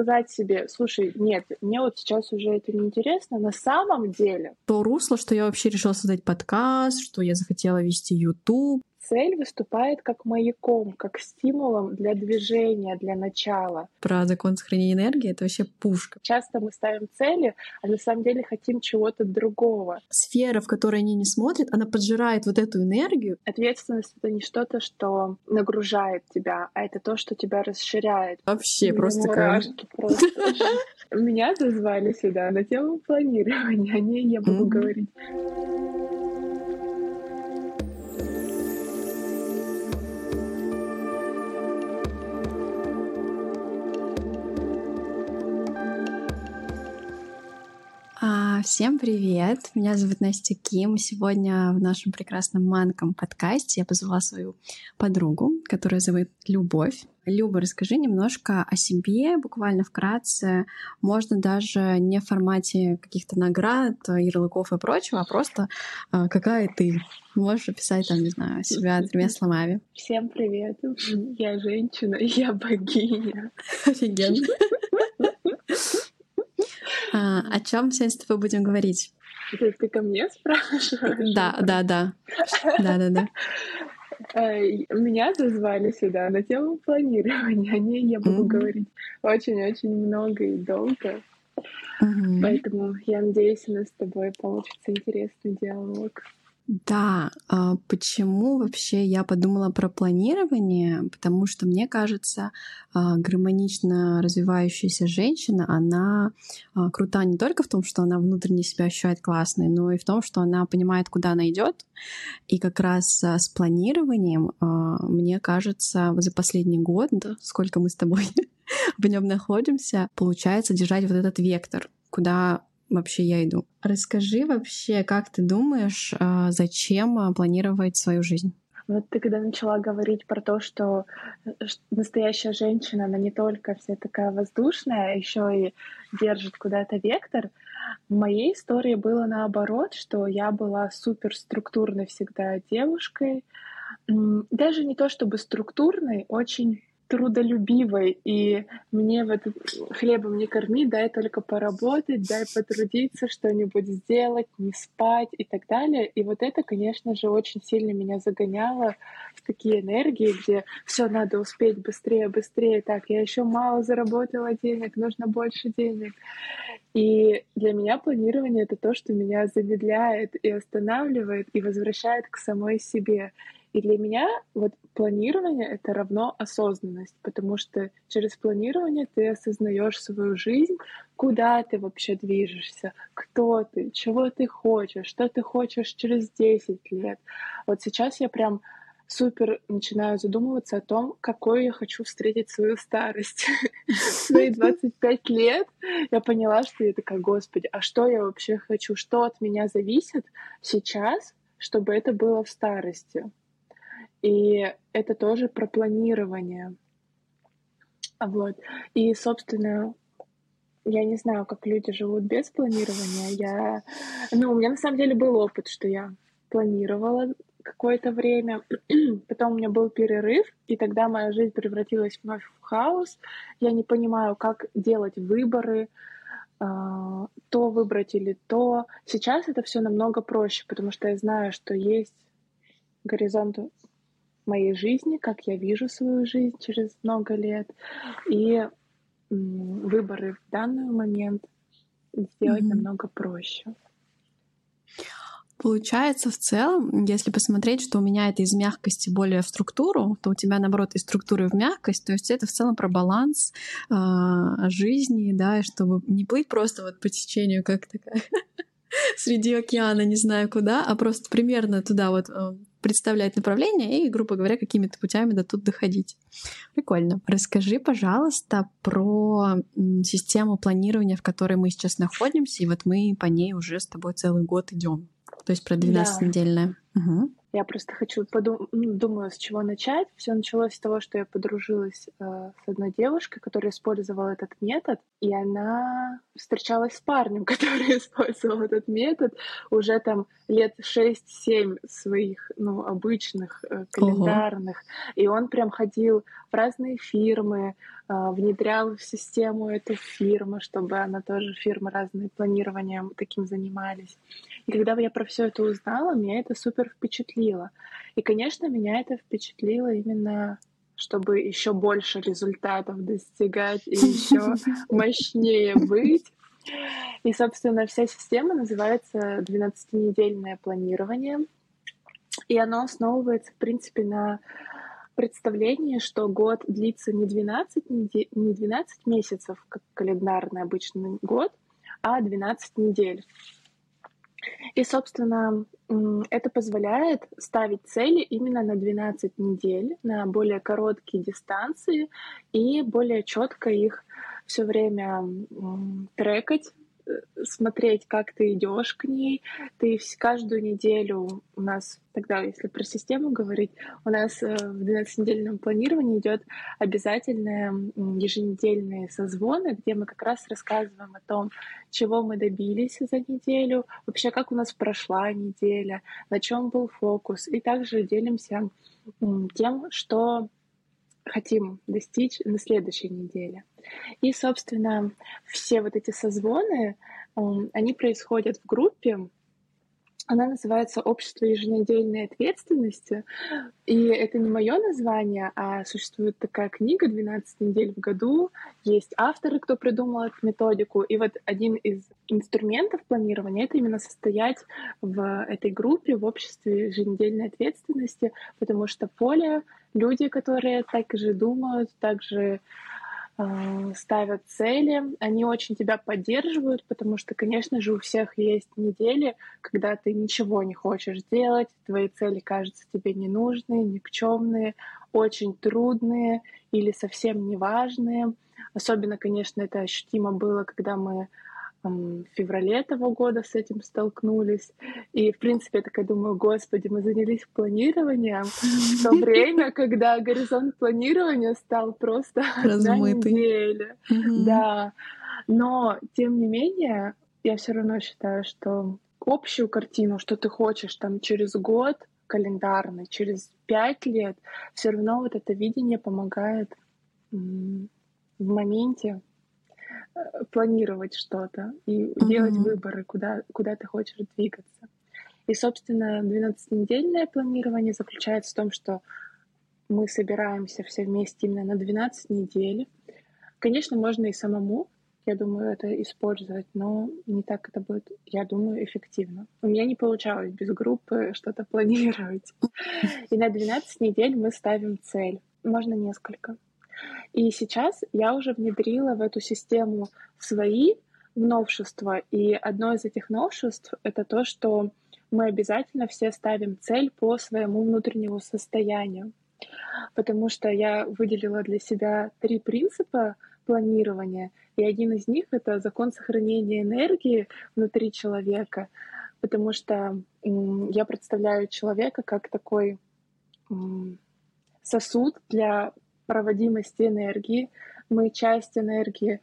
сказать себе, слушай, нет, мне вот сейчас уже это не интересно, на самом деле. То русло, что я вообще решила создать подкаст, что я захотела вести YouTube, цель выступает как маяком, как стимулом для движения, для начала. Про закон сохранения энергии — это вообще пушка. Часто мы ставим цели, а на самом деле хотим чего-то другого. Сфера, в которой они не смотрят, она поджирает вот эту энергию. Ответственность — это не что-то, что нагружает тебя, а это то, что тебя расширяет. Вообще просто как... Меня зазвали сюда на тему планирования, о ней я буду говорить. Всем привет! Меня зовут Настя Ким. Сегодня в нашем прекрасном манком подкасте я позвала свою подругу, которая зовут Любовь. Люба, расскажи немножко о себе, буквально вкратце. Можно даже не в формате каких-то наград, ярлыков и прочего, а просто э, какая ты. Можешь описать, там, не знаю, себя тремя словами. Всем привет! Я женщина, я богиня. Офигенно. А, о чем сегодня с тобой будем говорить? Ты, ты ко мне спрашиваешь? Да, да, да. Да, да, да. Меня зазвали сюда на тему планирования. О ней я буду mm-hmm. говорить очень-очень много и долго. Mm-hmm. Поэтому я надеюсь, у нас с тобой получится интересный диалог. Да, а почему вообще я подумала про планирование? Потому что мне кажется, а, гармонично развивающаяся женщина, она а, крута не только в том, что она внутренне себя ощущает классной, но и в том, что она понимает, куда она идет. И как раз с планированием, мне кажется, за последний год, сколько мы с тобой в нем находимся, получается держать вот этот вектор, куда вообще я иду. Расскажи вообще, как ты думаешь, а, зачем а, планировать свою жизнь? Вот ты когда начала говорить про то, что э, настоящая женщина, она не только вся такая воздушная, еще и держит куда-то вектор, в моей истории было наоборот, что я была супер структурной всегда девушкой. Даже не то чтобы структурной, очень трудолюбивой, и мне в этот хлебом не корми, дай только поработать, дай потрудиться, что-нибудь сделать, не спать и так далее. И вот это, конечно же, очень сильно меня загоняло в такие энергии, где все надо успеть быстрее, быстрее. Так, я еще мало заработала денег, нужно больше денег. И для меня планирование — это то, что меня замедляет и останавливает, и возвращает к самой себе. И для меня вот планирование — это равно осознанность, потому что через планирование ты осознаешь свою жизнь, куда ты вообще движешься, кто ты, чего ты хочешь, что ты хочешь через 10 лет. Вот сейчас я прям супер начинаю задумываться о том, какой я хочу встретить свою старость. В свои 25 лет я поняла, что я такая, господи, а что я вообще хочу, что от меня зависит сейчас, чтобы это было в старости. И это тоже про планирование. Вот. И, собственно, я не знаю, как люди живут без планирования. Я... Ну, у меня на самом деле был опыт, что я планировала какое-то время. Потом у меня был перерыв, и тогда моя жизнь превратилась вновь в хаос. Я не понимаю, как делать выборы, а, то выбрать или то. Сейчас это все намного проще, потому что я знаю, что есть горизонт моей жизни, как я вижу свою жизнь через много лет, и выборы в данный момент сделать mm-hmm. намного проще. Получается, в целом, если посмотреть, что у меня это из мягкости более в структуру, то у тебя, наоборот, из структуры в мягкость. То есть это в целом про баланс э, жизни, да, чтобы не плыть просто вот по течению, как такая среди океана, не знаю куда, а просто примерно туда вот э, представлять направление и, грубо говоря, какими-то путями до тут доходить. Прикольно. Расскажи, пожалуйста, про систему планирования, в которой мы сейчас находимся, и вот мы по ней уже с тобой целый год идем. То есть про 12-недельное. Да. Угу. Я просто хочу подум... Ну, думаю, с чего начать. Все началось с того, что я подружилась э, с одной девушкой, которая использовала этот метод, и она встречалась с парнем, который использовал этот метод уже там лет 6-7 своих, ну, обычных, э, календарных. Ого. И он прям ходил в разные фирмы, внедрял в систему эту фирму, чтобы она тоже, фирмы разные планированием таким занимались. И когда я про все это узнала, меня это супер впечатлило. И, конечно, меня это впечатлило именно чтобы еще больше результатов достигать и еще мощнее быть. И, собственно, вся система называется 12-недельное планирование. И оно основывается, в принципе, на представлении, что год длится не 12, недель, не 12 месяцев, как календарный обычный год, а 12 недель. И, собственно, это позволяет ставить цели именно на 12 недель, на более короткие дистанции и более четко их все время трекать, смотреть, как ты идешь к ней. Ты каждую неделю у нас, тогда, если про систему говорить, у нас э, в 12-недельном планировании идет обязательные еженедельные созвоны, где мы как раз рассказываем о том, чего мы добились за неделю, вообще как у нас прошла неделя, на чем был фокус. И также делимся тем, что хотим достичь на следующей неделе. И, собственно, все вот эти созвоны, они происходят в группе, она называется «Общество еженедельной ответственности». И это не мое название, а существует такая книга «12 недель в году». Есть авторы, кто придумал эту методику. И вот один из инструментов планирования — это именно состоять в этой группе, в обществе еженедельной ответственности, потому что поле люди, которые так же думают, также э, ставят цели, они очень тебя поддерживают, потому что, конечно же, у всех есть недели, когда ты ничего не хочешь делать, твои цели кажутся тебе ненужные, никчемные, очень трудные или совсем неважные. Особенно, конечно, это ощутимо было, когда мы в феврале этого года с этим столкнулись. И, в принципе, я такая думаю, господи, мы занялись планированием в то время, когда горизонт планирования стал просто размытый. неделя. Да. Но, тем не менее, я все равно считаю, что общую картину, что ты хочешь там через год календарный, через пять лет, все равно вот это видение помогает в моменте планировать что-то и mm-hmm. делать выборы, куда, куда ты хочешь двигаться. И, собственно, 12-недельное планирование заключается в том, что мы собираемся все вместе именно на 12 недель. Конечно, можно и самому, я думаю, это использовать, но не так это будет, я думаю, эффективно. У меня не получалось без группы что-то планировать. И на 12 недель мы ставим цель. Можно несколько. И сейчас я уже внедрила в эту систему свои новшества. И одно из этих новшеств — это то, что мы обязательно все ставим цель по своему внутреннему состоянию. Потому что я выделила для себя три принципа планирования, и один из них — это закон сохранения энергии внутри человека, потому что я представляю человека как такой сосуд для проводимости энергии. Мы часть энергии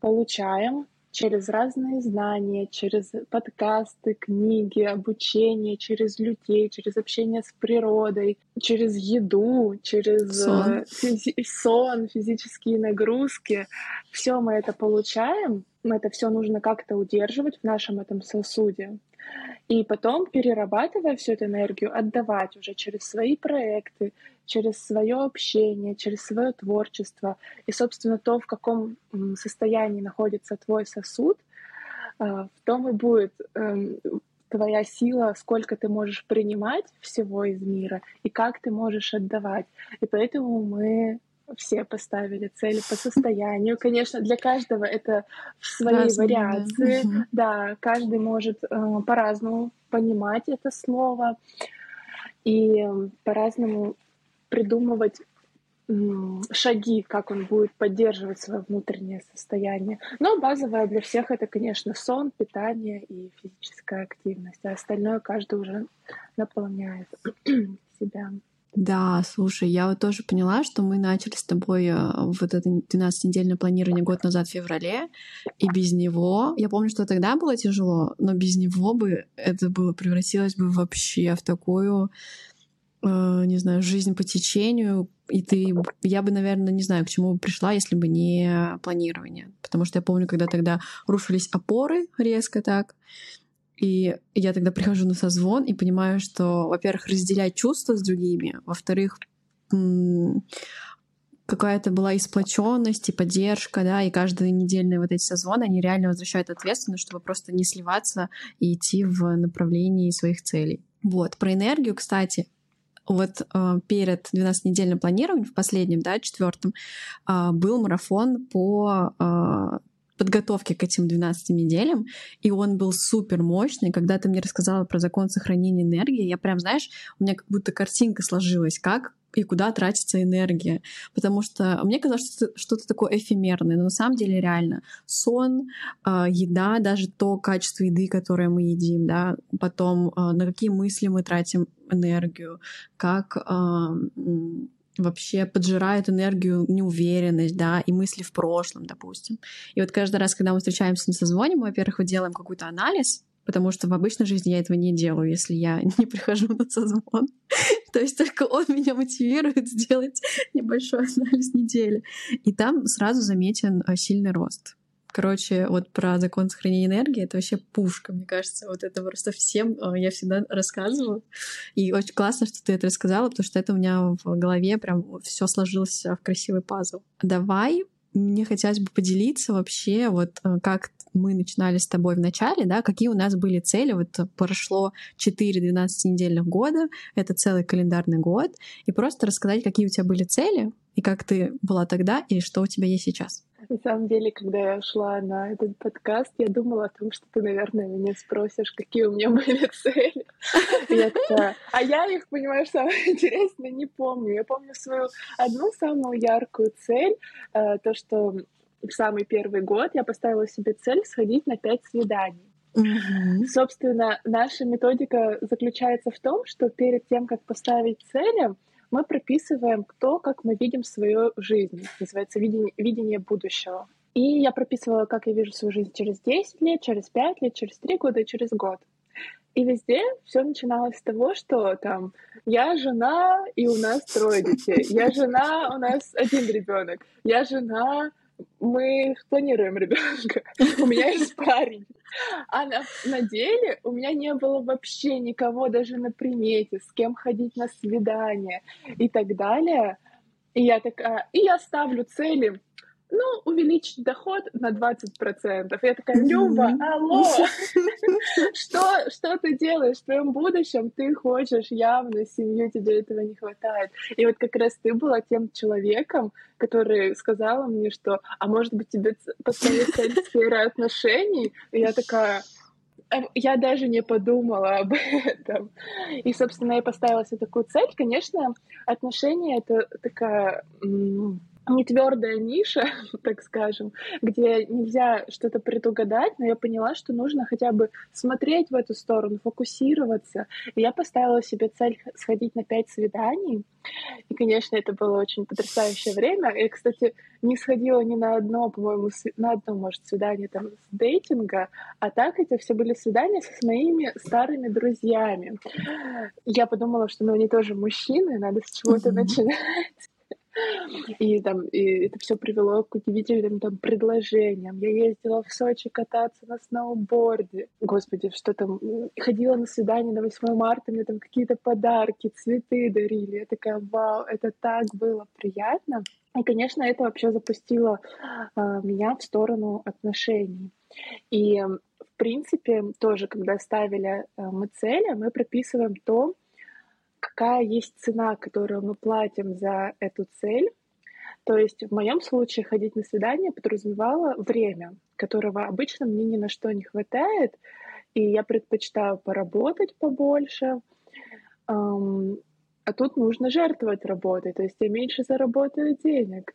получаем через разные знания, через подкасты, книги, обучение, через людей, через общение с природой, через еду, через сон, э, физи- сон физические нагрузки. Все мы это получаем, это все нужно как-то удерживать в нашем этом сосуде. И потом, перерабатывая всю эту энергию, отдавать уже через свои проекты, через свое общение, через свое творчество. И, собственно, то, в каком состоянии находится твой сосуд, э, в том и будет эм, твоя сила, сколько ты можешь принимать всего из мира и как ты можешь отдавать. И поэтому мы все поставили цели по состоянию. Конечно, для каждого это в своей Разные, вариации. Да. да, каждый может э, по-разному понимать это слово и по-разному придумывать шаги, как он будет поддерживать свое внутреннее состояние. Но базовое для всех это, конечно, сон, питание и физическая активность, а остальное каждый уже наполняет себя. Да, слушай, я вот тоже поняла, что мы начали с тобой э, вот это 12-недельное планирование год назад в феврале, и без него, я помню, что тогда было тяжело, но без него бы это было превратилось бы вообще в такую э, не знаю, жизнь по течению, и ты, я бы, наверное, не знаю, к чему бы пришла, если бы не планирование. Потому что я помню, когда тогда рушились опоры резко так, и я тогда прихожу на созвон и понимаю, что, во-первых, разделять чувства с другими, во-вторых, какая-то была и сплоченность, и поддержка, да, и каждые недельные вот эти созвоны, они реально возвращают ответственность, чтобы просто не сливаться и идти в направлении своих целей. Вот, про энергию, кстати, вот э, перед 12-недельным планированием, в последнем, да, четвертом, э, был марафон по э, подготовке к этим 12 неделям, и он был супер мощный. Когда ты мне рассказала про закон сохранения энергии, я прям, знаешь, у меня как будто картинка сложилась, как и куда тратится энергия. Потому что мне казалось, что это что-то такое эфемерное, но на самом деле реально сон, э, еда, даже то качество еды, которое мы едим, да, потом э, на какие мысли мы тратим энергию, как э, вообще поджирает энергию неуверенность, да, и мысли в прошлом, допустим. И вот каждый раз, когда мы встречаемся на созвоне, мы, во-первых, делаем какой-то анализ, потому что в обычной жизни я этого не делаю, если я не прихожу на созвон. То есть только он меня мотивирует сделать небольшой анализ недели. И там сразу заметен э, сильный рост. Короче, вот про закон сохранения энергии это вообще пушка, мне кажется. Вот это просто всем э, я всегда рассказываю. И очень классно, что ты это рассказала, потому что это у меня в голове прям все сложилось в красивый пазл. Давай мне хотелось бы поделиться вообще, вот э, как мы начинали с тобой в начале, да, какие у нас были цели. Вот прошло 4 12-недельных года, это целый календарный год, и просто рассказать, какие у тебя были цели, и как ты была тогда, и что у тебя есть сейчас. На самом деле, когда я шла на этот подкаст, я думала о том, что ты, наверное, меня спросишь, какие у меня были цели. Я такая, а я их, понимаешь, самое интересное, не помню. Я помню свою одну самую яркую цель, э, то, что в самый первый год я поставила себе цель сходить на пять свиданий. Mm-hmm. Собственно, наша методика заключается в том, что перед тем, как поставить цели, мы прописываем то, как мы видим свою жизнь. Называется видение, видение будущего. И я прописывала, как я вижу свою жизнь через 10 лет, через 5 лет, через 3 года и через год. И везде все начиналось с того, что там я жена, и у нас трое детей. Я жена, у нас один ребенок. Я жена, мы планируем ребенка. У меня есть парень. А на, на деле у меня не было вообще никого даже на примете, с кем ходить на свидание и так далее. И я такая, и я ставлю цели ну, увеличить доход на 20%. Я такая, Люба, алло, что, что ты делаешь в твоем будущем? Ты хочешь явно семью, тебе этого не хватает. И вот как раз ты была тем человеком, который сказала мне, что, а может быть, тебе поставить цель сферы отношений? И я такая, «Эм, я даже не подумала об этом. И, собственно, я поставила себе такую цель. Конечно, отношения — это такая не твердая ниша, так скажем, где нельзя что-то предугадать, но я поняла, что нужно хотя бы смотреть в эту сторону, фокусироваться. И я поставила себе цель сходить на пять свиданий. И, конечно, это было очень потрясающее время. Я, кстати, не сходила ни на одно, по-моему, на одно, может, свидание там с дейтинга, а так это все были свидания с моими старыми друзьями. Я подумала, что ну, они тоже мужчины, надо с чего-то mm-hmm. начинать. И там и это все привело к удивительным там предложениям. Я ездила в Сочи кататься на сноуборде. Господи, что там? Ходила на свидание на 8 марта, мне там какие-то подарки, цветы дарили. Я такая, вау, это так было приятно. И, конечно, это вообще запустило э, меня в сторону отношений. И, в принципе, тоже, когда ставили э, мы цели, мы прописываем то, какая есть цена, которую мы платим за эту цель. То есть в моем случае ходить на свидание подразумевало время, которого обычно мне ни на что не хватает, и я предпочитаю поработать побольше. А тут нужно жертвовать работой, то есть я меньше заработаю денег.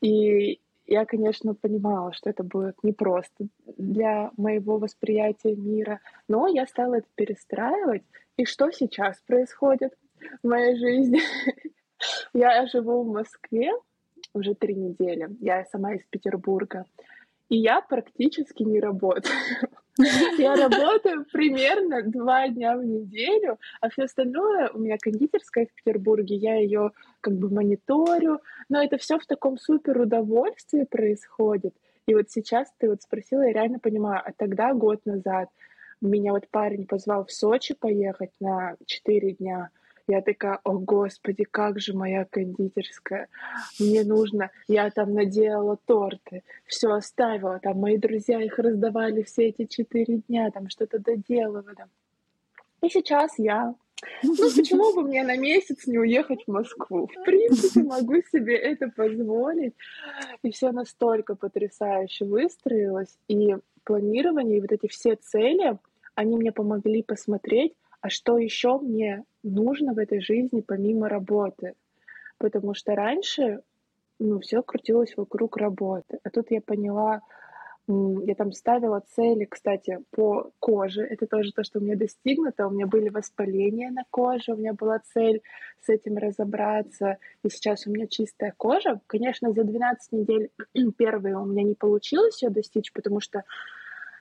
И я, конечно, понимала, что это будет непросто для моего восприятия мира, но я стала это перестраивать. И что сейчас происходит в моей жизни? Я живу в Москве уже три недели. Я сама из Петербурга. И я практически не работаю. Я работаю примерно два дня в неделю, а все остальное у меня кондитерская в Петербурге, я ее как бы мониторю, но это все в таком супер удовольствии происходит. И вот сейчас ты вот спросила, я реально понимаю, а тогда, год назад, меня вот парень позвал в Сочи поехать на четыре дня, я такая, о господи, как же моя кондитерская. Мне нужно, я там наделала торты, все оставила, там мои друзья их раздавали все эти четыре дня, там что-то доделывали. И сейчас я ну, почему бы мне на месяц не уехать в Москву? В принципе, могу себе это позволить. И все настолько потрясающе выстроилось. И планирование, и вот эти все цели, они мне помогли посмотреть, а что еще мне нужно в этой жизни помимо работы. Потому что раньше ну, все крутилось вокруг работы. А тут я поняла, я там ставила цели, кстати, по коже. Это тоже то, что у меня достигнуто. У меня были воспаления на коже, у меня была цель с этим разобраться. И сейчас у меня чистая кожа. Конечно, за 12 недель первые у меня не получилось ее достичь, потому что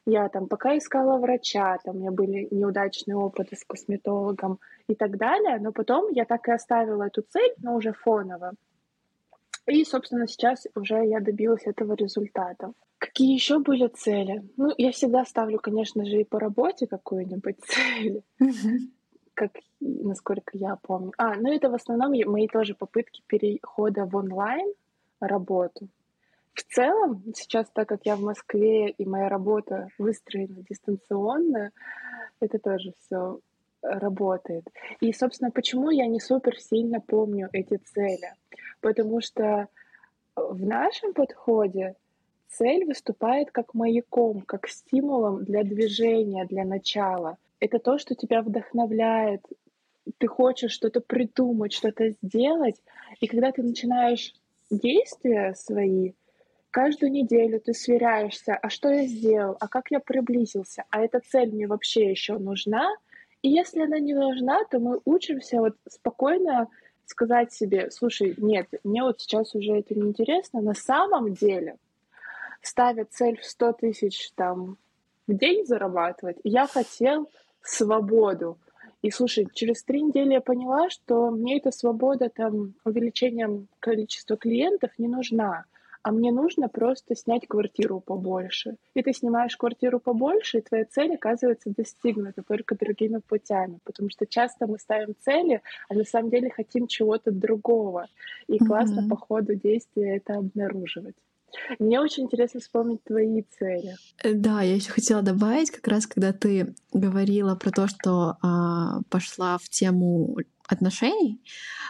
я там пока искала врача, там у меня были неудачные опыты с косметологом и так далее, но потом я так и оставила эту цель, но уже фоново. И, собственно, сейчас уже я добилась этого результата. Какие еще были цели? Ну, я всегда ставлю, конечно же, и по работе какую-нибудь цель. Как, насколько я помню. А, ну это в основном мои тоже попытки перехода в онлайн работу. В целом, сейчас, так как я в Москве и моя работа выстроена дистанционно, это тоже все работает. И, собственно, почему я не супер сильно помню эти цели? Потому что в нашем подходе цель выступает как маяком, как стимулом для движения, для начала. Это то, что тебя вдохновляет. Ты хочешь что-то придумать, что-то сделать. И когда ты начинаешь действия свои, каждую неделю ты сверяешься, а что я сделал, а как я приблизился, а эта цель мне вообще еще нужна. И если она не нужна, то мы учимся вот спокойно сказать себе, слушай, нет, мне вот сейчас уже это не интересно. На самом деле, ставя цель в 100 тысяч там в день зарабатывать, я хотел свободу. И слушай, через три недели я поняла, что мне эта свобода там увеличением количества клиентов не нужна а мне нужно просто снять квартиру побольше. И ты снимаешь квартиру побольше, и твоя цель оказывается достигнута только другими путями, потому что часто мы ставим цели, а на самом деле хотим чего-то другого. И mm-hmm. классно по ходу действия это обнаруживать. Мне очень интересно вспомнить твои цели. Э, да, я еще хотела добавить, как раз когда ты говорила про то, что а, пошла в тему отношений.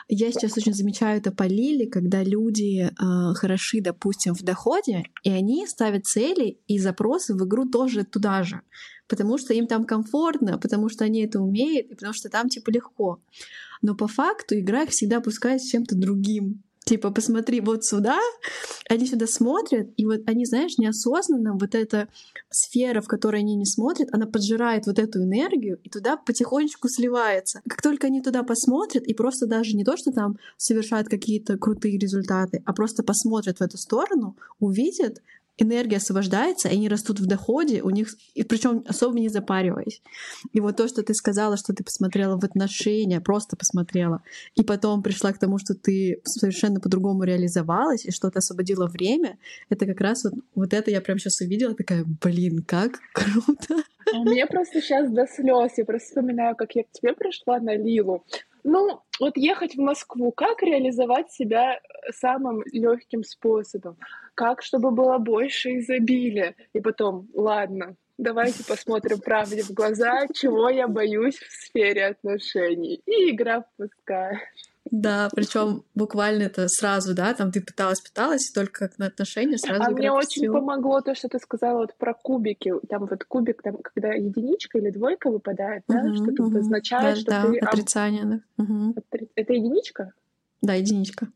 Я сейчас очень замечаю это по Лиле, когда люди э, хороши, допустим, в доходе, и они ставят цели и запросы в игру тоже туда же, потому что им там комфортно, потому что они это умеют, и потому что там типа легко. Но по факту игра их всегда пускает с чем-то другим типа, посмотри вот сюда, они сюда смотрят, и вот они, знаешь, неосознанно вот эта сфера, в которой они не смотрят, она поджирает вот эту энергию, и туда потихонечку сливается. Как только они туда посмотрят, и просто даже не то, что там совершают какие-то крутые результаты, а просто посмотрят в эту сторону, увидят, энергия освобождается, и они растут в доходе, у них, и причем особо не запариваясь. И вот то, что ты сказала, что ты посмотрела в отношения, просто посмотрела, и потом пришла к тому, что ты совершенно по-другому реализовалась, и что ты освободила время, это как раз вот, вот это я прям сейчас увидела, такая, блин, как круто. А мне просто сейчас до слез. Я просто вспоминаю, как я к тебе пришла на Лилу. Ну, вот ехать в Москву, как реализовать себя самым легким способом? Как, чтобы было больше изобилия? И потом, ладно, давайте посмотрим правде в глаза, чего я боюсь в сфере отношений. И игра впускает. Да, причем буквально это сразу, да, там ты пыталась, пыталась, и только как на отношения сразу. А мне очень помогло то, что ты сказала вот про кубики. Там вот кубик, там, когда единичка или двойка выпадает, да, uh-huh, что uh-huh. обозначает, да, что да, ты... Отрицание, да. Uh-huh. Это единичка? Да, единичка.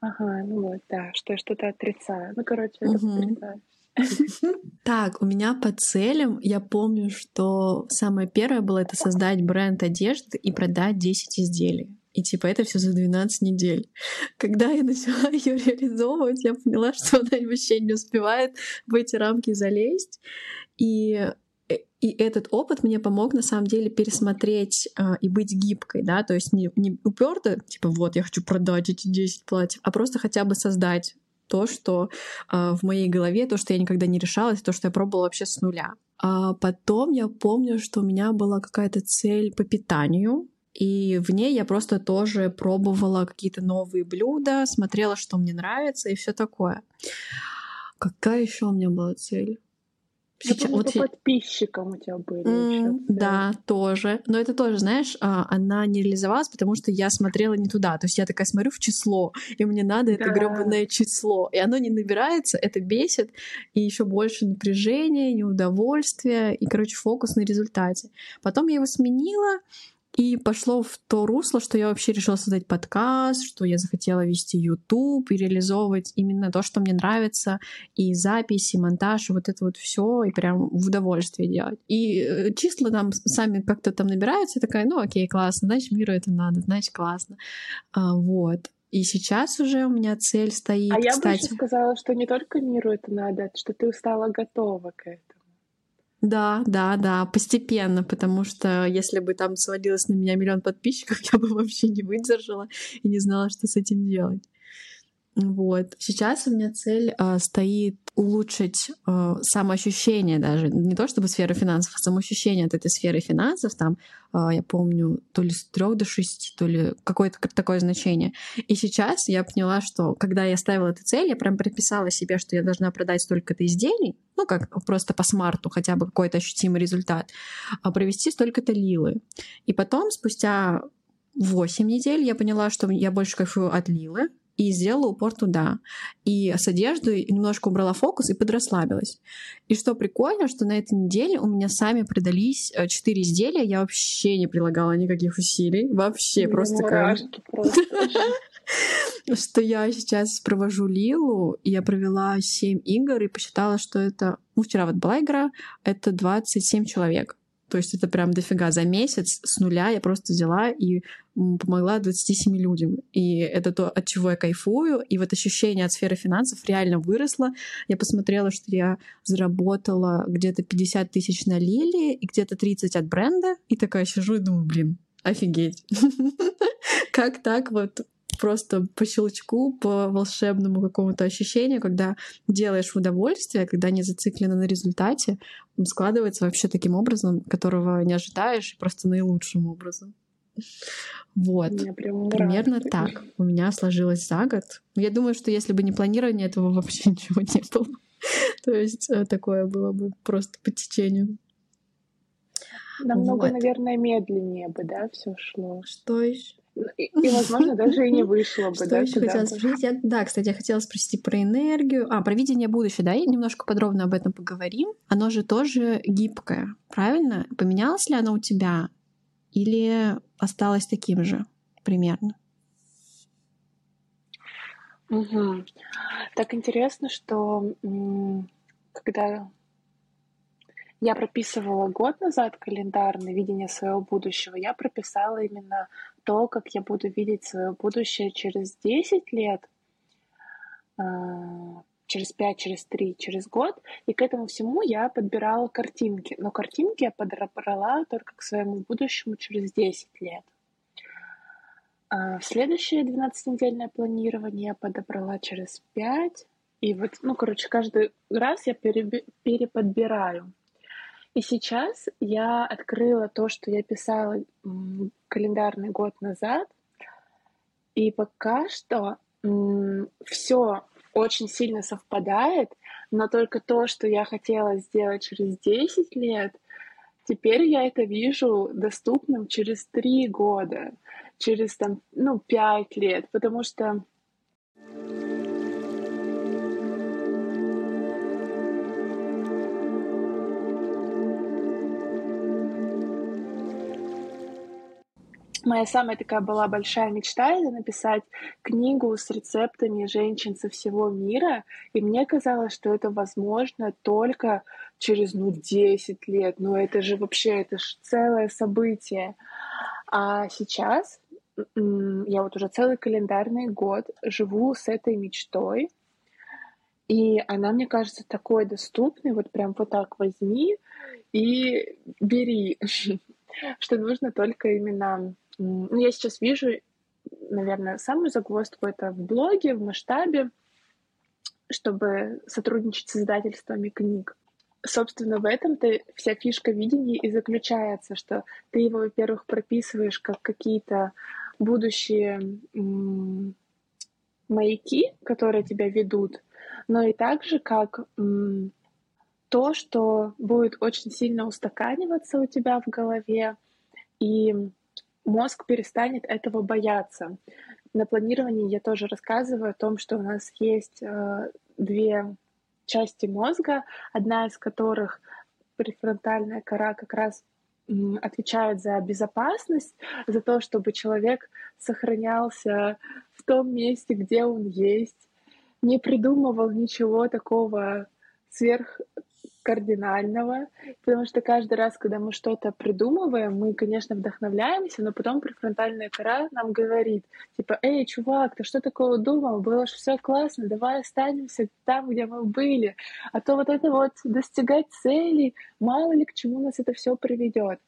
Ага, ну вот, да, что я что-то отрицаю. Ну, короче, это отрицаю. Так, у меня по целям, я помню, что самое первое было это создать бренд одежды и продать 10 изделий. И типа это все за 12 недель. Когда я начала ее реализовывать, я поняла, что она вообще не успевает в эти рамки залезть. И и этот опыт мне помог на самом деле пересмотреть э, и быть гибкой, да, то есть не, не уперто, типа вот я хочу продать эти 10 платьев, а просто хотя бы создать то, что э, в моей голове, то, что я никогда не решалась, то, что я пробовала вообще с нуля. А потом я помню, что у меня была какая-то цель по питанию, и в ней я просто тоже пробовала какие-то новые блюда, смотрела, что мне нравится и все такое. Какая еще у меня была цель? Сейчас, вот по подписчикам у тебя были. Mm, да, тоже. Но это тоже, знаешь, а, она не реализовалась, потому что я смотрела не туда. То есть я такая смотрю в число, и мне надо да. это гребаное число. И оно не набирается, это бесит, и еще больше напряжения, неудовольствия, и, короче, фокус на результате. Потом я его сменила, и пошло в то русло, что я вообще решила создать подкаст, что я захотела вести YouTube и реализовывать именно то, что мне нравится, и запись, и монтаж, и вот это вот все, и прям в удовольствие делать. И э, числа там сами как-то там набираются, и такая, ну окей, классно, значит, миру это надо, значит, классно. А, вот. И сейчас уже у меня цель стоит. А я кстати... бы еще сказала, что не только миру это надо, что ты стала готова к этому. Да, да, да, постепенно, потому что если бы там сводилось на меня миллион подписчиков, я бы вообще не выдержала и не знала, что с этим делать. Вот. Сейчас у меня цель э, стоит улучшить э, самоощущение даже. Не то чтобы сфера финансов, а самоощущение от этой сферы финансов. Там, э, я помню, то ли с трех до шести, то ли какое-то такое значение. И сейчас я поняла, что когда я ставила эту цель, я прям прописала себе, что я должна продать столько-то изделий, ну, как просто по смарту, хотя бы какой-то ощутимый результат, а провести столько-то лилы. И потом, спустя 8 недель я поняла, что я больше кайфую от Лилы, и сделала упор туда. И с одеждой немножко убрала фокус и подрасслабилась. И что прикольно, что на этой неделе у меня сами продались э, четыре изделия, я вообще не прилагала никаких усилий, вообще ну, просто такая... Что я сейчас провожу Лилу, и я провела 7 игр и посчитала, что это... Ну, вчера вот была игра, это 27 человек. То есть это прям дофига. За месяц с нуля я просто взяла и помогла 27 людям. И это то, от чего я кайфую. И вот ощущение от сферы финансов реально выросло. Я посмотрела, что я заработала где-то 50 тысяч на Лили и где-то 30 от бренда. И такая сижу и думаю, блин, офигеть. Как так вот просто по щелчку, по волшебному какому-то ощущению, когда делаешь в удовольствие, когда не зациклено на результате, складывается вообще таким образом, которого не ожидаешь, просто наилучшим образом. Вот. Примерно так. У меня сложилось за год. Я думаю, что если бы не планирование, этого вообще ничего не было. То есть э, такое было бы просто по течению. Намного, вот. наверное, медленнее бы, да, все шло. Что еще? И, и, возможно, даже и не вышло бы, Что да? еще хотела спросить? Я, да, кстати, я хотела спросить про энергию. А, про видение будущего, да? И немножко подробно об этом поговорим. Оно же тоже гибкое, правильно? Поменялось ли оно у тебя? Или осталось таким же примерно? Угу. Так интересно, что когда я прописывала год назад календарное видение своего будущего, я прописала именно то, как я буду видеть свое будущее через 10 лет, а, через 5, через 3, через год. И к этому всему я подбирала картинки. Но картинки я подобрала только к своему будущему через 10 лет. А в следующее 12-недельное планирование я подобрала через 5. И вот, ну, короче, каждый раз я переподбираю. И сейчас я открыла то, что я писала календарный год назад, и пока что все очень сильно совпадает, но только то, что я хотела сделать через 10 лет, теперь я это вижу доступным через 3 года, через там, ну, 5 лет, потому что Моя самая такая была большая мечта — это написать книгу с рецептами женщин со всего мира. И мне казалось, что это возможно только через, ну, 10 лет. Ну, это же вообще, это же целое событие. А сейчас я вот уже целый календарный год живу с этой мечтой. И она, мне кажется, такой доступной. Вот прям вот так возьми и бери, что нужно только именно... Ну, я сейчас вижу, наверное, самую загвоздку это в блоге, в масштабе, чтобы сотрудничать с издательствами книг. Собственно, в этом-то вся фишка видения и заключается, что ты его, во-первых, прописываешь как какие-то будущие маяки, которые тебя ведут, но и также как то, что будет очень сильно устаканиваться у тебя в голове, и мозг перестанет этого бояться. На планировании я тоже рассказываю о том, что у нас есть э, две части мозга, одна из которых префронтальная кора как раз отвечает за безопасность, за то, чтобы человек сохранялся в том месте, где он есть, не придумывал ничего такого сверх кардинального, потому что каждый раз, когда мы что-то придумываем, мы, конечно, вдохновляемся, но потом префронтальная кора нам говорит, типа, эй, чувак, ты что такое думал? Было же все классно, давай останемся там, где мы были. А то вот это вот достигать целей, мало ли к чему нас это все приведет.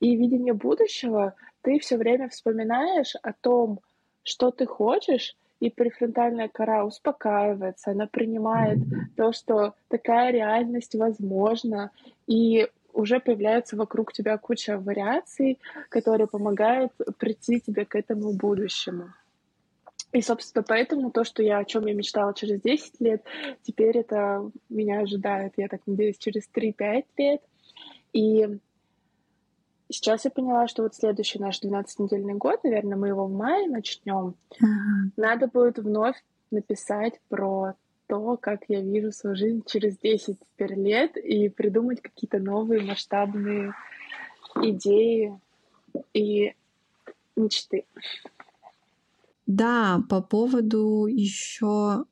И видение будущего ты все время вспоминаешь о том, что ты хочешь, и префронтальная кора успокаивается, она принимает то, что такая реальность возможна, и уже появляется вокруг тебя куча вариаций, которые помогают прийти тебе к этому будущему. И, собственно, поэтому то, что я, о чем я мечтала через 10 лет, теперь это меня ожидает, я так надеюсь, через 3-5 лет. И Сейчас я поняла, что вот следующий наш 12-недельный год, наверное, мы его в мае начнем. Uh-huh. Надо будет вновь написать про то, как я вижу свою жизнь через 10 теперь лет и придумать какие-то новые масштабные идеи и мечты. Да, по поводу еще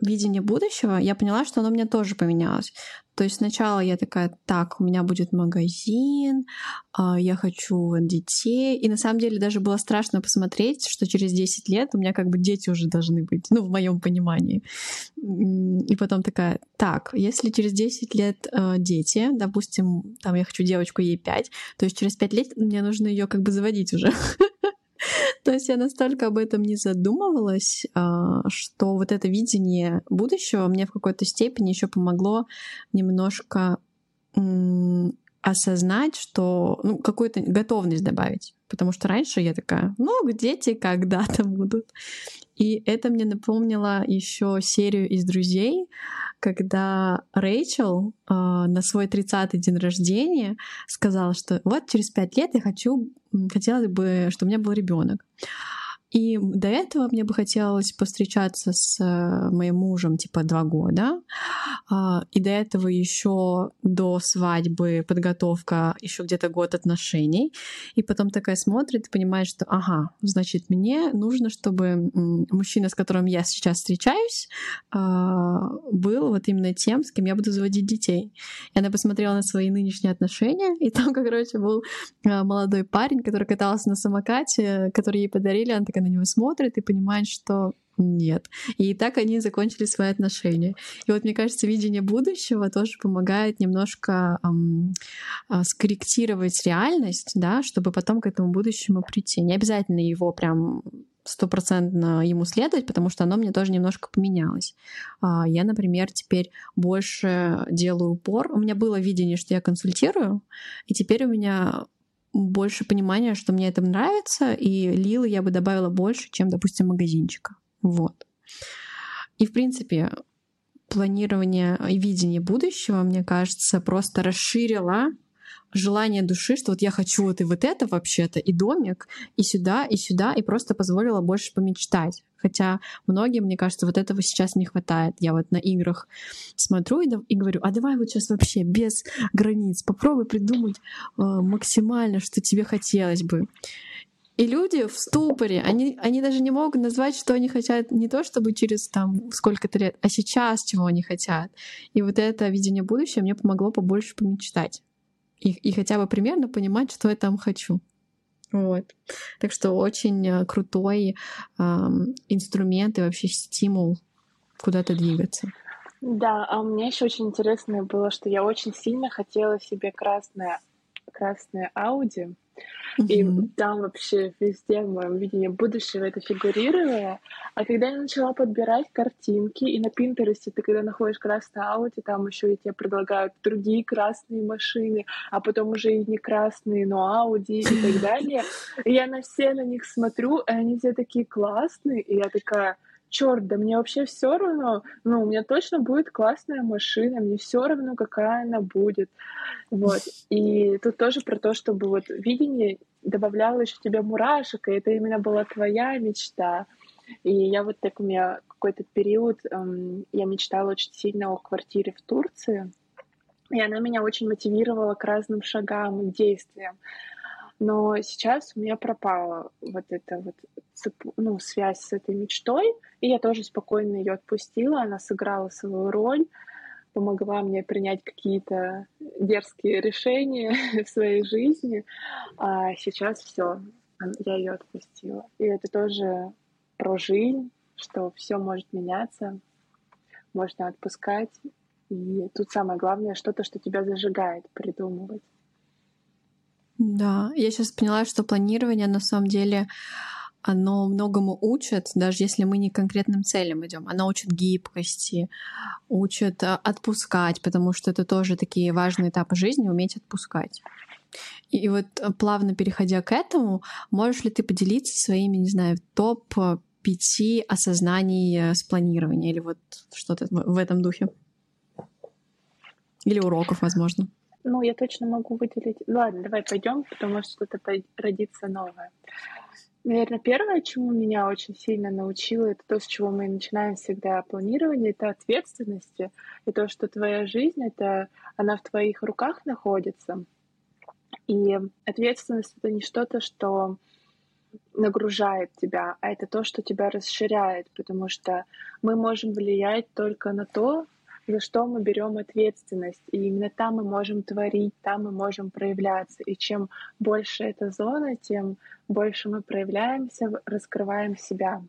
видения будущего, я поняла, что оно у меня тоже поменялось. То есть сначала я такая, так, у меня будет магазин, а, я хочу детей. И на самом деле даже было страшно посмотреть, что через 10 лет у меня как бы дети уже должны быть, ну, в моем понимании. И потом такая, так, если через 10 лет э, дети, допустим, там я хочу девочку, ей 5, то есть через 5 лет мне нужно ее как бы заводить уже. То есть я настолько об этом не задумывалась, а, что вот это видение будущего мне в какой-то степени еще помогло немножко осознать, что ну, какую-то готовность добавить. Потому что раньше я такая, ну, дети когда-то будут. И это мне напомнило еще серию из друзей, когда Рэйчел э, на свой 30-й день рождения сказала, что вот через пять лет я хочу, хотела бы, чтобы у меня был ребенок. И до этого мне бы хотелось повстречаться с э, моим мужем типа два года. А, и до этого еще до свадьбы подготовка еще где-то год отношений. И потом такая смотрит и понимает, что ага, значит, мне нужно, чтобы мужчина, с которым я сейчас встречаюсь, а, был вот именно тем, с кем я буду заводить детей. И она посмотрела на свои нынешние отношения, и там, короче, был а, молодой парень, который катался на самокате, который ей подарили. Она такая на него смотрит и понимает, что нет. И так они закончили свои отношения. И вот мне кажется, видение будущего тоже помогает немножко эм, э, скорректировать реальность, да, чтобы потом к этому будущему прийти. Не обязательно его прям стопроцентно ему следовать, потому что оно мне тоже немножко поменялось. А, я, например, теперь больше делаю упор. У меня было видение, что я консультирую, и теперь у меня больше понимания, что мне это нравится, и Лилы я бы добавила больше, чем, допустим, магазинчика. Вот. И, в принципе, планирование и видение будущего, мне кажется, просто расширило желание души, что вот я хочу вот и вот это вообще-то, и домик, и сюда, и сюда, и просто позволила больше помечтать. Хотя многим, мне кажется, вот этого сейчас не хватает. Я вот на играх смотрю и, и говорю, а давай вот сейчас вообще без границ, попробуй придумать э, максимально, что тебе хотелось бы. И люди в ступоре, они, они даже не могут назвать, что они хотят не то, чтобы через там сколько-то лет, а сейчас, чего они хотят. И вот это видение будущего мне помогло побольше помечтать и, и хотя бы примерно понимать, что я там хочу. Вот. Так что очень э, крутой э, инструмент и вообще стимул куда-то двигаться. Да, а у меня еще очень интересное было, что я очень сильно хотела себе красное, красное Ауди. И там вообще везде в моем видении будущего это фигурировало. А когда я начала подбирать картинки, и на Пинтересте ты, когда находишь красное Ауди, там еще и тебе предлагают другие красные машины, а потом уже и не красные, но Ауди и так далее. И я на все на них смотрю, и они все такие классные, и я такая, черт, да мне вообще все равно, ну, у меня точно будет классная машина, мне все равно, какая она будет. Вот. И тут тоже про то, чтобы вот видение добавляло еще тебе мурашек, и это именно была твоя мечта. И я вот так у меня какой-то период, эм, я мечтала очень сильно о квартире в Турции, и она меня очень мотивировала к разным шагам и действиям. Но сейчас у меня пропала вот эта вот ну, связь с этой мечтой, и я тоже спокойно ее отпустила, она сыграла свою роль, помогла мне принять какие-то дерзкие решения в своей жизни, а сейчас все, я ее отпустила. И это тоже про жизнь, что все может меняться, можно отпускать. И тут самое главное что-то, что тебя зажигает, придумывать. Да, я сейчас поняла, что планирование на самом деле оно многому учит, даже если мы не к конкретным целям идем. Оно учит гибкости, учит а, отпускать, потому что это тоже такие важные этапы жизни, уметь отпускать. И, вот а, плавно переходя к этому, можешь ли ты поделиться своими, не знаю, топ пяти осознаний э, с планирования или вот что-то в этом духе? Или уроков, возможно? Ну, я точно могу выделить... Ладно, давай пойдем, потому что что-то родится новое. Наверное, первое, чему меня очень сильно научило, это то, с чего мы начинаем всегда планирование, это ответственности. И то, что твоя жизнь, это она в твоих руках находится. И ответственность — это не что-то, что нагружает тебя, а это то, что тебя расширяет, потому что мы можем влиять только на то, за что мы берем ответственность. И именно там мы можем творить, там мы можем проявляться. И чем больше эта зона, тем больше мы проявляемся, раскрываем себя.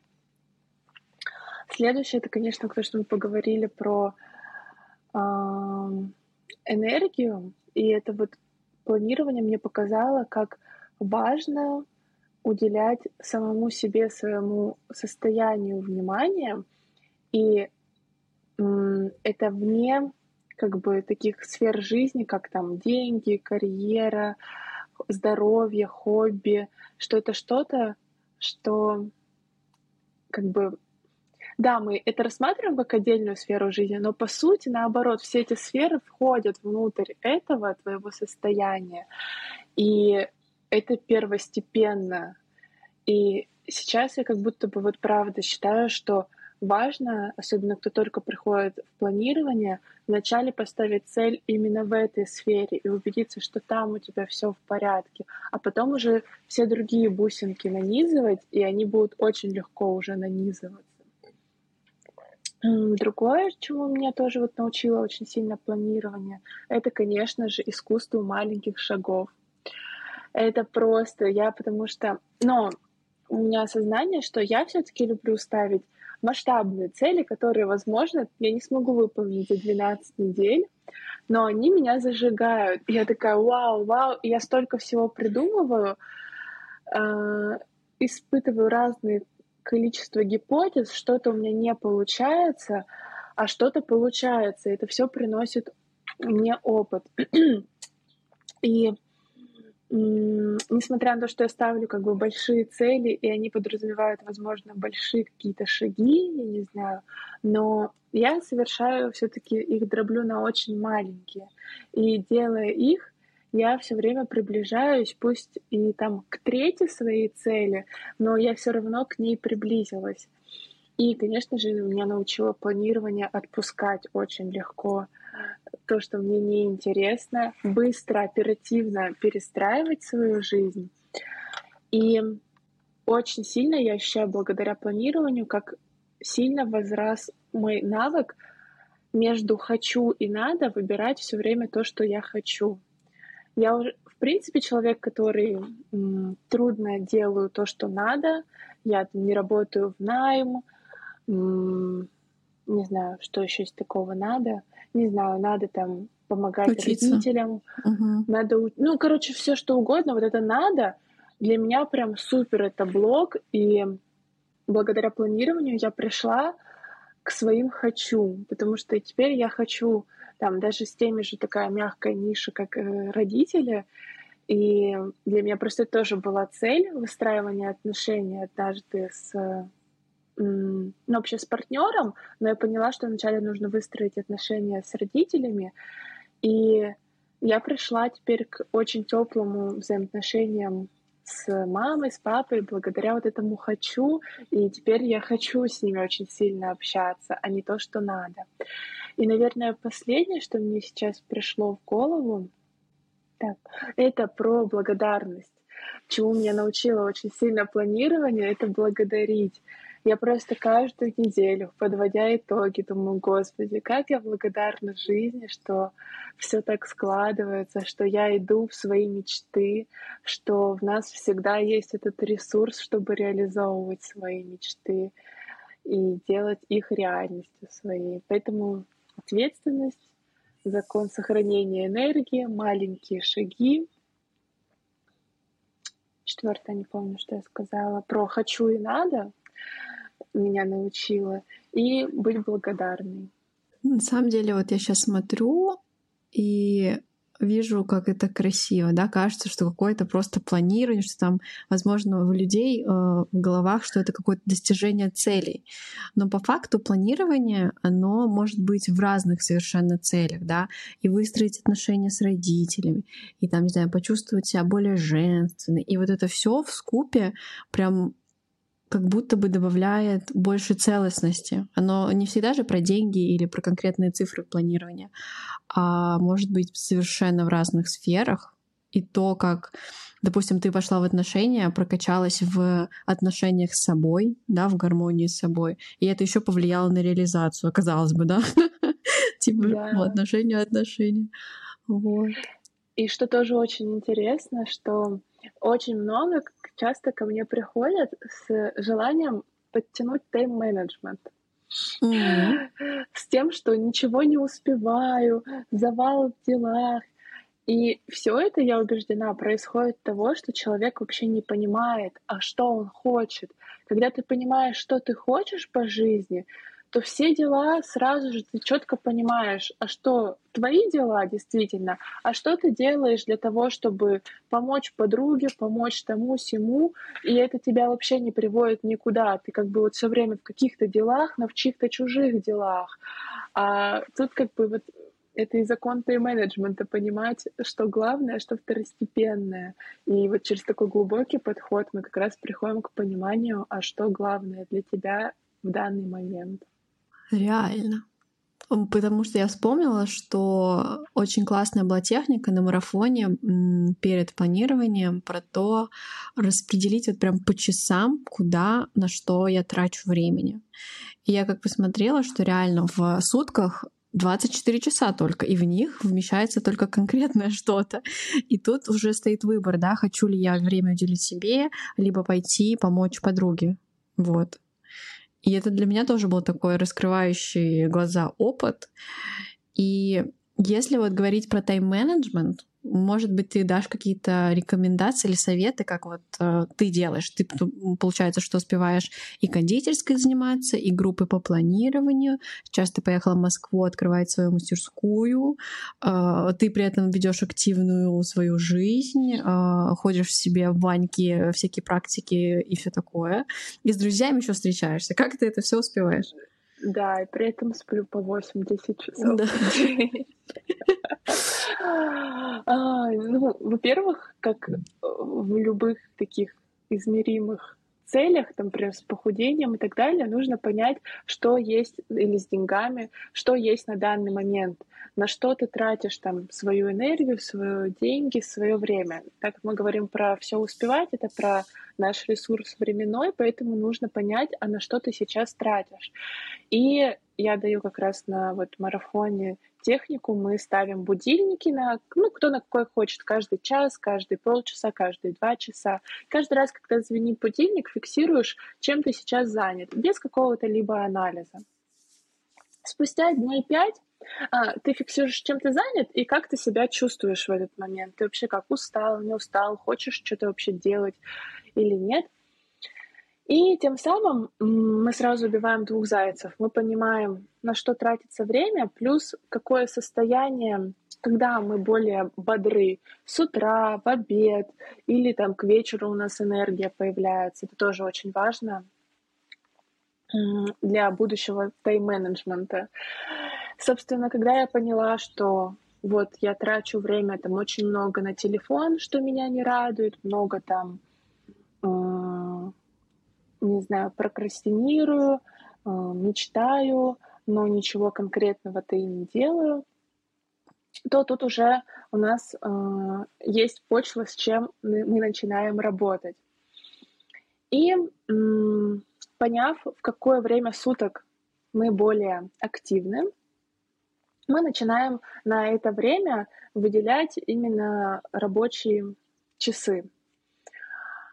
Следующее, это, конечно, то, что мы поговорили про э, энергию. И это вот планирование мне показало, как важно уделять самому себе, своему состоянию внимания и это вне как бы таких сфер жизни, как там деньги, карьера, здоровье, хобби, что это что-то, что как бы да, мы это рассматриваем как отдельную сферу жизни, но по сути, наоборот, все эти сферы входят внутрь этого твоего состояния. И это первостепенно. И сейчас я как будто бы вот правда считаю, что важно, особенно кто только приходит в планирование, вначале поставить цель именно в этой сфере и убедиться, что там у тебя все в порядке, а потом уже все другие бусинки нанизывать, и они будут очень легко уже нанизываться. Другое, чему меня тоже вот научило очень сильно планирование, это, конечно же, искусство маленьких шагов. Это просто я, потому что, но у меня осознание, что я все-таки люблю ставить масштабные цели, которые, возможно, я не смогу выполнить за 12 недель, но они меня зажигают. Я такая, вау, вау, я столько всего придумываю, э, испытываю разные количество гипотез, что-то у меня не получается, а что-то получается. Это все приносит мне опыт. И несмотря на то, что я ставлю как бы большие цели, и они подразумевают, возможно, большие какие-то шаги, я не знаю, но я совершаю все-таки их дроблю на очень маленькие. И делая их, я все время приближаюсь, пусть и там к третьей своей цели, но я все равно к ней приблизилась. И, конечно же, меня научило планирование отпускать очень легко то, что мне не интересно, быстро, оперативно перестраивать свою жизнь. И очень сильно я ощущаю благодаря планированию, как сильно возрос мой навык между хочу и надо выбирать все время то, что я хочу. Я уже, в принципе, человек, который м, трудно делаю то, что надо. Я не работаю в найм, м, не знаю, что еще из такого надо. Не знаю, надо там помогать Учиться. родителям, угу. надо, ну, короче, все что угодно, вот это надо. Для меня прям супер это блок, и благодаря планированию я пришла к своим хочу, потому что теперь я хочу там даже с теми же такая мягкая ниша, как э, родители, и для меня просто тоже была цель выстраивания отношений однажды с ну, вообще с партнером, но я поняла, что вначале нужно выстроить отношения с родителями, и я пришла теперь к очень теплому взаимоотношениям с мамой, с папой, благодаря вот этому хочу, и теперь я хочу с ними очень сильно общаться, а не то, что надо. И, наверное, последнее, что мне сейчас пришло в голову, так, это про благодарность. Чему меня научило очень сильно планирование, это благодарить. Я просто каждую неделю, подводя итоги, думаю, Господи, как я благодарна жизни, что все так складывается, что я иду в свои мечты, что в нас всегда есть этот ресурс, чтобы реализовывать свои мечты и делать их реальностью своей. Поэтому ответственность, закон сохранения энергии, маленькие шаги. Четвертое, не помню, что я сказала, про «хочу и надо», меня научила, и быть благодарной. На самом деле, вот я сейчас смотрю и вижу, как это красиво, да, кажется, что какое-то просто планирование, что там, возможно, у людей э, в головах, что это какое-то достижение целей. Но по факту планирование, оно может быть в разных совершенно целях, да, и выстроить отношения с родителями, и там, не знаю, почувствовать себя более женственной, и вот это все в скупе прям как будто бы добавляет больше целостности. Оно не всегда же про деньги или про конкретные цифры планирования, а может быть совершенно в разных сферах. И то, как, допустим, ты пошла в отношения, прокачалась в отношениях с собой, да, в гармонии с собой, и это еще повлияло на реализацию, казалось бы, да? Типа отношения, отношения. Вот. И что тоже очень интересно, что очень много часто ко мне приходят с желанием подтянуть тайм-менеджмент. Mm-hmm. С тем, что ничего не успеваю, завал в делах. И все это, я убеждена, происходит от того, что человек вообще не понимает, а что он хочет. Когда ты понимаешь, что ты хочешь по жизни, то все дела сразу же ты четко понимаешь, а что твои дела действительно, а что ты делаешь для того, чтобы помочь подруге, помочь тому всему, и это тебя вообще не приводит никуда. Ты как бы вот все время в каких-то делах, но в чьих-то чужих делах. А тут как бы вот это и закон тайм-менеджмента, понимать, что главное, что второстепенное. И вот через такой глубокий подход мы как раз приходим к пониманию, а что главное для тебя в данный момент. Реально. Потому что я вспомнила, что очень классная была техника на марафоне перед планированием про то распределить вот прям по часам, куда, на что я трачу времени. И я как посмотрела, что реально в сутках 24 часа только, и в них вмещается только конкретное что-то. И тут уже стоит выбор, да, хочу ли я время уделить себе, либо пойти помочь подруге. Вот. И это для меня тоже был такой раскрывающий глаза опыт. И если вот говорить про тайм-менеджмент, может быть, ты дашь какие-то рекомендации или советы, как вот э, ты делаешь? Ты, получается, что успеваешь и кондитерской заниматься, и группы по планированию. Сейчас ты поехала в Москву открывать свою мастерскую. Э, ты при этом ведешь активную свою жизнь, э, ходишь в себе в баньки, всякие практики и все такое. И с друзьями еще встречаешься. Как ты это все успеваешь? Да, и при этом сплю по 8-10 часов. Да. А, ну, во-первых, как в любых таких измеримых целях, там, например, с похудением и так далее, нужно понять, что есть или с деньгами, что есть на данный момент, на что ты тратишь там свою энергию, свои деньги, свое время. Так как мы говорим про все успевать, это про наш ресурс временной, поэтому нужно понять, а на что ты сейчас тратишь. И я даю как раз на вот марафоне технику мы ставим будильники на, ну, кто на какой хочет, каждый час, каждый полчаса, каждые два часа. Каждый раз, когда звенит будильник, фиксируешь, чем ты сейчас занят, без какого-то либо анализа. Спустя дней пять а, ты фиксируешь, чем ты занят и как ты себя чувствуешь в этот момент. Ты вообще как устал, не устал, хочешь что-то вообще делать или нет. И тем самым мы сразу убиваем двух зайцев. Мы понимаем, на что тратится время, плюс какое состояние, когда мы более бодры. С утра, в обед или там к вечеру у нас энергия появляется. Это тоже очень важно для будущего тайм-менеджмента. Собственно, когда я поняла, что вот я трачу время там очень много на телефон, что меня не радует, много там, э, не знаю, прокрастинирую, э, мечтаю, но ничего конкретного-то и не делаю, то тут уже у нас э, есть почва, с чем мы, начинаем работать. И э, поняв, в какое время суток мы более активны, мы начинаем на это время выделять именно рабочие часы.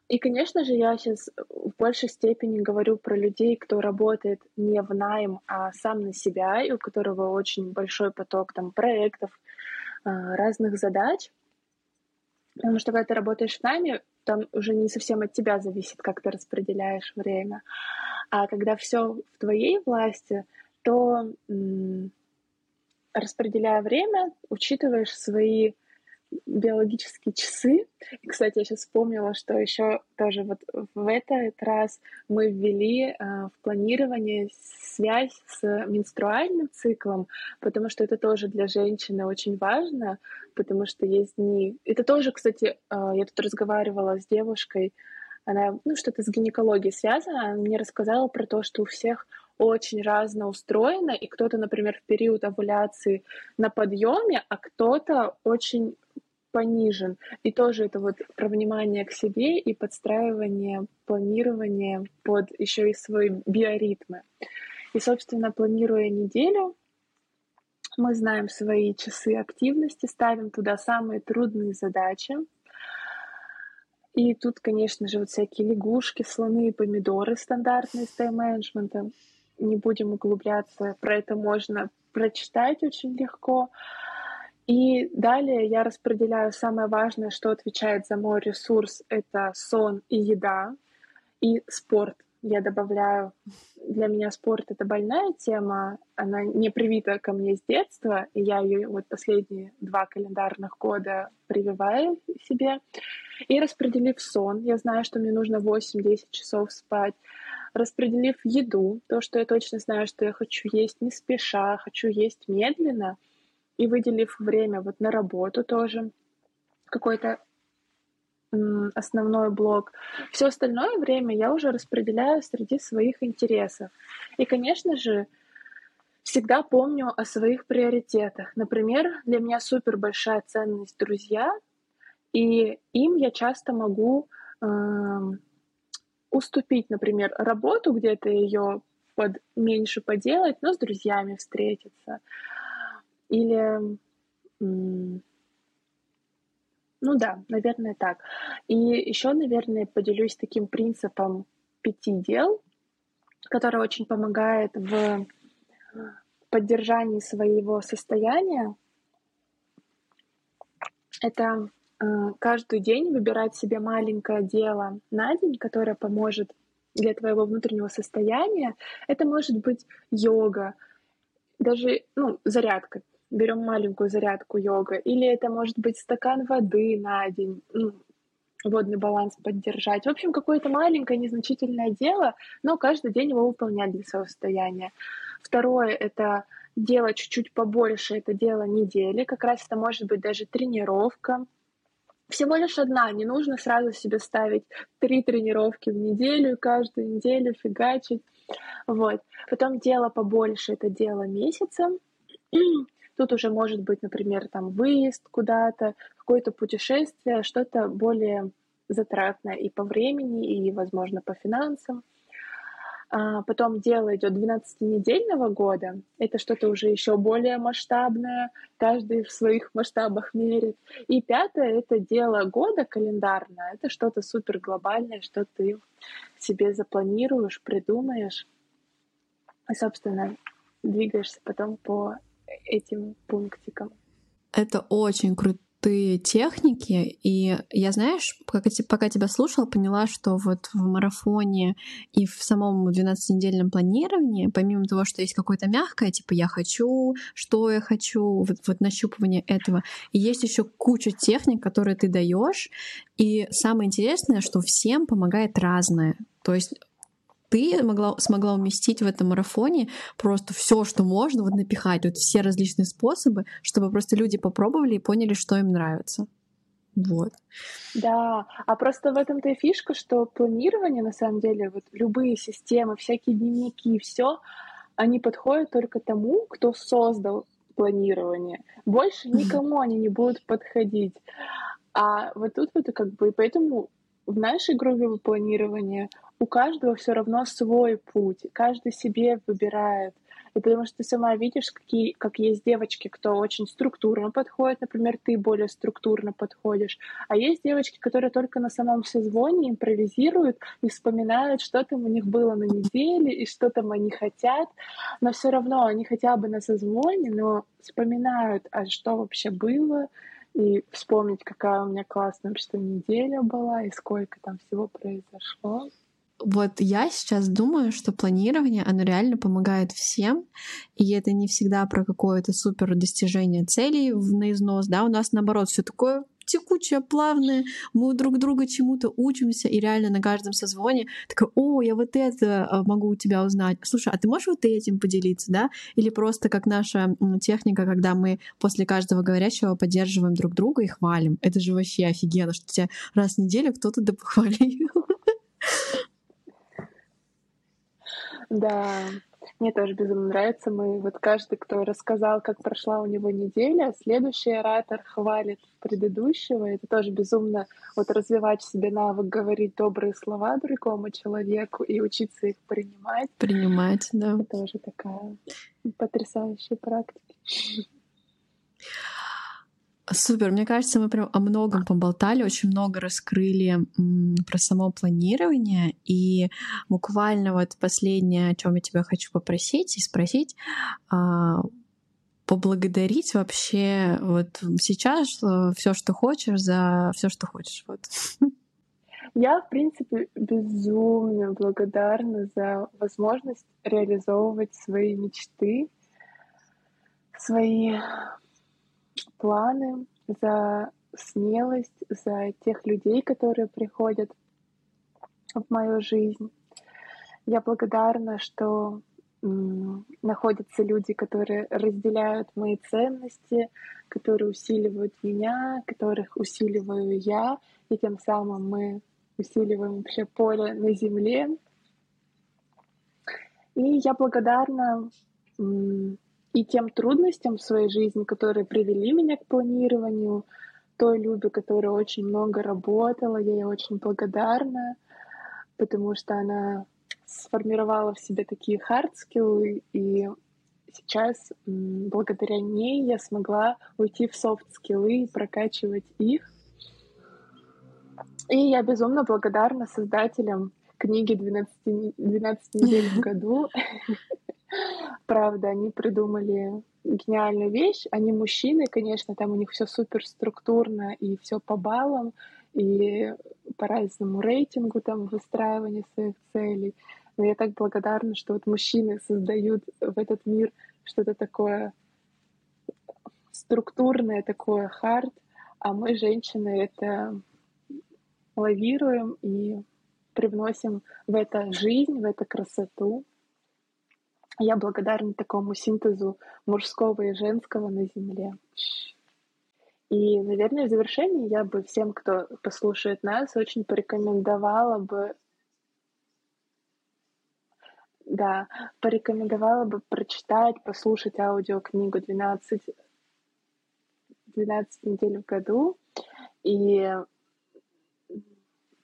И, конечно же, я сейчас в большей степени говорю про людей, кто работает не в найм, а сам на себя, и у которого очень большой поток там, проектов, а, разных задач. Потому что когда ты работаешь в найме, там уже не совсем от тебя зависит, как ты распределяешь время. А когда все в твоей власти, то распределяя время, учитываешь свои биологические часы. И, кстати, я сейчас вспомнила, что еще тоже вот в этот раз мы ввели э, в планирование связь с менструальным циклом, потому что это тоже для женщины очень важно, потому что есть дни... Это тоже, кстати, э, я тут разговаривала с девушкой, она, ну, что-то с гинекологией связано, она мне рассказала про то, что у всех очень разно устроено, и кто-то, например, в период овуляции на подъеме, а кто-то очень понижен. И тоже это вот про внимание к себе и подстраивание, планирование под еще и свои биоритмы. И, собственно, планируя неделю, мы знаем свои часы активности, ставим туда самые трудные задачи. И тут, конечно же, вот всякие лягушки, слоны и помидоры стандартные с тайм-менеджментом не будем углубляться, про это можно прочитать очень легко. И далее я распределяю самое важное, что отвечает за мой ресурс, это сон и еда, и спорт. Я добавляю, для меня спорт это больная тема, она не привита ко мне с детства, и я ее вот последние два календарных года прививаю себе. И распределив сон, я знаю, что мне нужно 8-10 часов спать, распределив еду, то, что я точно знаю, что я хочу есть не спеша, хочу есть медленно, и выделив время вот на работу тоже, какой-то основной блок. Все остальное время я уже распределяю среди своих интересов. И, конечно же, всегда помню о своих приоритетах. Например, для меня супер большая ценность друзья, и им я часто могу э, уступить, например, работу, где-то ее под меньше поделать, но с друзьями встретиться. Или, ну да, наверное, так. И еще, наверное, поделюсь таким принципом пяти дел, который очень помогает в поддержании своего состояния. Это каждый день выбирать себе маленькое дело на день, которое поможет для твоего внутреннего состояния. Это может быть йога, даже ну, зарядка. Берем маленькую зарядку йога. Или это может быть стакан воды на день, ну, водный баланс поддержать. В общем, какое-то маленькое, незначительное дело, но каждый день его выполнять для своего состояния. Второе — это делать чуть-чуть побольше, это дело недели. Как раз это может быть даже тренировка, всего лишь одна, не нужно сразу себе ставить три тренировки в неделю, каждую неделю фигачить. Вот. Потом дело побольше, это дело месяца. Тут уже может быть, например, там выезд куда-то, какое-то путешествие, что-то более затратное и по времени, и, возможно, по финансам. А потом дело идет 12-недельного года. Это что-то уже еще более масштабное. Каждый в своих масштабах мерит. И пятое — это дело года календарное. Это что-то супер глобальное, что ты себе запланируешь, придумаешь. И, собственно, двигаешься потом по этим пунктикам. Это очень круто крутые техники, и я, знаешь, пока, пока тебя слушала, поняла, что вот в марафоне и в самом 12-недельном планировании, помимо того, что есть какое-то мягкое, типа я хочу, что я хочу, вот, вот нащупывание этого, и есть еще куча техник, которые ты даешь, и самое интересное, что всем помогает разное. То есть ты могла, смогла уместить в этом марафоне просто все, что можно, вот напихать, вот все различные способы, чтобы просто люди попробовали и поняли, что им нравится. Вот. Да, а просто в этом-то и фишка, что планирование, на самом деле, вот любые системы, всякие дневники, все, они подходят только тому, кто создал планирование. Больше никому они не будут подходить. А вот тут вот как бы, и поэтому в нашей группе планирования у каждого все равно свой путь, каждый себе выбирает. И потому что ты сама видишь, какие, как есть девочки, кто очень структурно подходит, например, ты более структурно подходишь, а есть девочки, которые только на самом созвоне импровизируют и вспоминают, что там у них было на неделе и что там они хотят, но все равно они хотя бы на созвоне, но вспоминают, а что вообще было, и вспомнить, какая у меня классная что неделя была и сколько там всего произошло. Вот я сейчас думаю, что планирование, оно реально помогает всем, и это не всегда про какое-то супер достижение целей в наизнос, да, у нас наоборот все такое текучее, плавное, мы друг друга чему-то учимся, и реально на каждом созвоне такая, о, я вот это а, могу у тебя узнать. Слушай, а ты можешь вот этим поделиться, да? Или просто как наша техника, когда мы после каждого говорящего поддерживаем друг друга и хвалим. Это же вообще офигенно, что тебя раз в неделю кто-то да похвалил. Да, мне тоже безумно нравится. Мы вот каждый, кто рассказал, как прошла у него неделя, следующий оратор хвалит предыдущего. Это тоже безумно вот развивать в себе навык говорить добрые слова другому человеку и учиться их принимать. Принимать, да. Это тоже такая потрясающая практика. Супер, мне кажется, мы прям о многом поболтали, очень много раскрыли про само планирование. И буквально вот последнее, о чем я тебя хочу попросить и спросить, а, поблагодарить вообще вот сейчас э, все, что хочешь, за все, что хочешь. Вот. Я, в принципе, безумно благодарна за возможность реализовывать свои мечты, свои планы, за смелость, за тех людей, которые приходят в мою жизнь. Я благодарна, что находятся люди, которые разделяют мои ценности, которые усиливают меня, которых усиливаю я, и тем самым мы усиливаем вообще поле на земле. И я благодарна и тем трудностям в своей жизни, которые привели меня к планированию, той Любе, которая очень много работала, я ей очень благодарна, потому что она сформировала в себе такие хардскиллы, и сейчас благодаря ней я смогла уйти в софт-скиллы и прокачивать их. И я безумно благодарна создателям книги «12, 12 недель в году», Правда, они придумали гениальную вещь. Они мужчины, конечно, там у них все супер структурно и все по баллам, и по разному рейтингу там выстраивания своих целей. Но я так благодарна, что вот мужчины создают в этот мир что-то такое структурное, такое хард, а мы, женщины, это лавируем и привносим в это жизнь, в это красоту. Я благодарна такому синтезу мужского и женского на Земле. И, наверное, в завершении я бы всем, кто послушает нас, очень порекомендовала бы да, порекомендовала бы прочитать, послушать аудиокнигу 12, 12 недель в году. И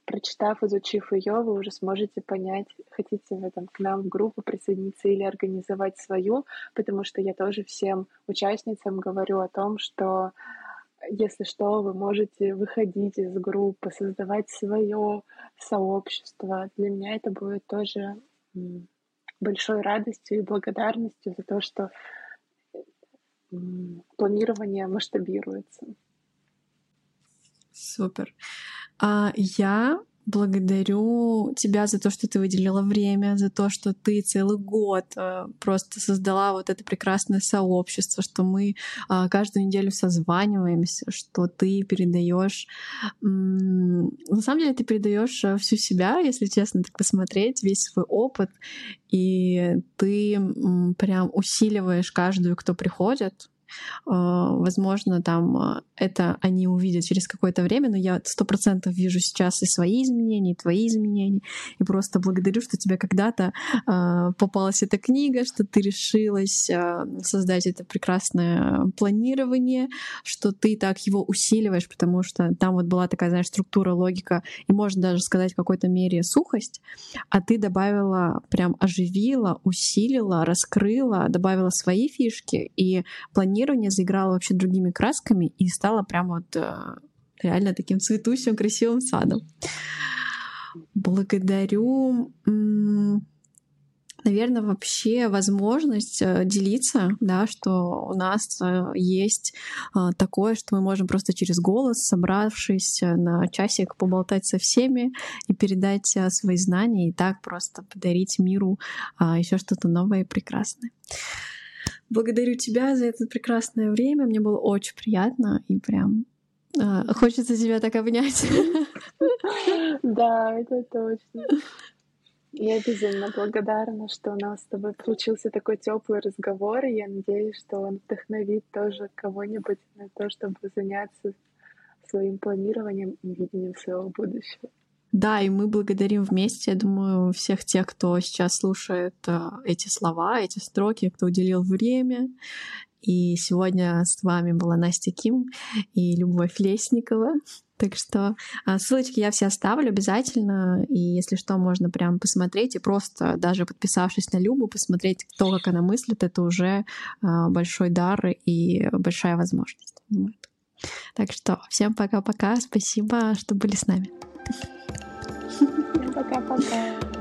прочитав, изучив ее, вы уже сможете понять, хотите в этом к нам в группу присоединиться или организовать свою, потому что я тоже всем участницам говорю о том, что если что, вы можете выходить из группы, создавать свое сообщество. Для меня это будет тоже большой радостью и благодарностью за то, что планирование масштабируется. Супер. А я благодарю тебя за то, что ты выделила время, за то, что ты целый год э, просто создала вот это прекрасное сообщество, что мы а, каждую неделю созваниваемся, что ты передаешь, на самом деле ты передаешь э, всю себя, если честно так посмотреть, весь свой опыт, и ты прям усиливаешь каждую, кто приходит, возможно, там а, это они увидят через какое-то время, но я сто процентов вижу сейчас и свои изменения, и твои изменения, и просто благодарю, что тебе когда-то э, попалась эта книга, что ты решилась создать это прекрасное планирование, что ты так его усиливаешь, потому что там вот была такая, знаешь, структура, логика, и можно даже сказать в какой-то мере сухость, а ты добавила, прям оживила, усилила, раскрыла, добавила свои фишки, и планирование заиграло вообще другими красками и стало прям вот э, реально таким цветущим, красивым садом. Благодарю, наверное, вообще возможность э, делиться, да, что у нас э, есть такое, что мы можем просто через голос, собравшись на часик, поболтать со всеми и передать свои знания и так просто подарить миру еще что-то новое и прекрасное. Благодарю тебя за это прекрасное время. Мне было очень приятно и прям э, хочется тебя так обнять. Да, это точно. Я безумно благодарна, что у нас с тобой получился такой теплый разговор, и я надеюсь, что он вдохновит тоже кого-нибудь на то, чтобы заняться своим планированием и видением своего будущего. Да, и мы благодарим вместе, я думаю, всех тех, кто сейчас слушает э, эти слова, эти строки, кто уделил время. И сегодня с вами была Настя Ким и Любовь Лесникова. Так что а, ссылочки я все оставлю обязательно. И если что, можно прям посмотреть и просто даже подписавшись на Любу, посмотреть то, как она мыслит, это уже а, большой дар и большая возможность. Так что всем пока-пока. Спасибо, что были с нами. Пока-пока.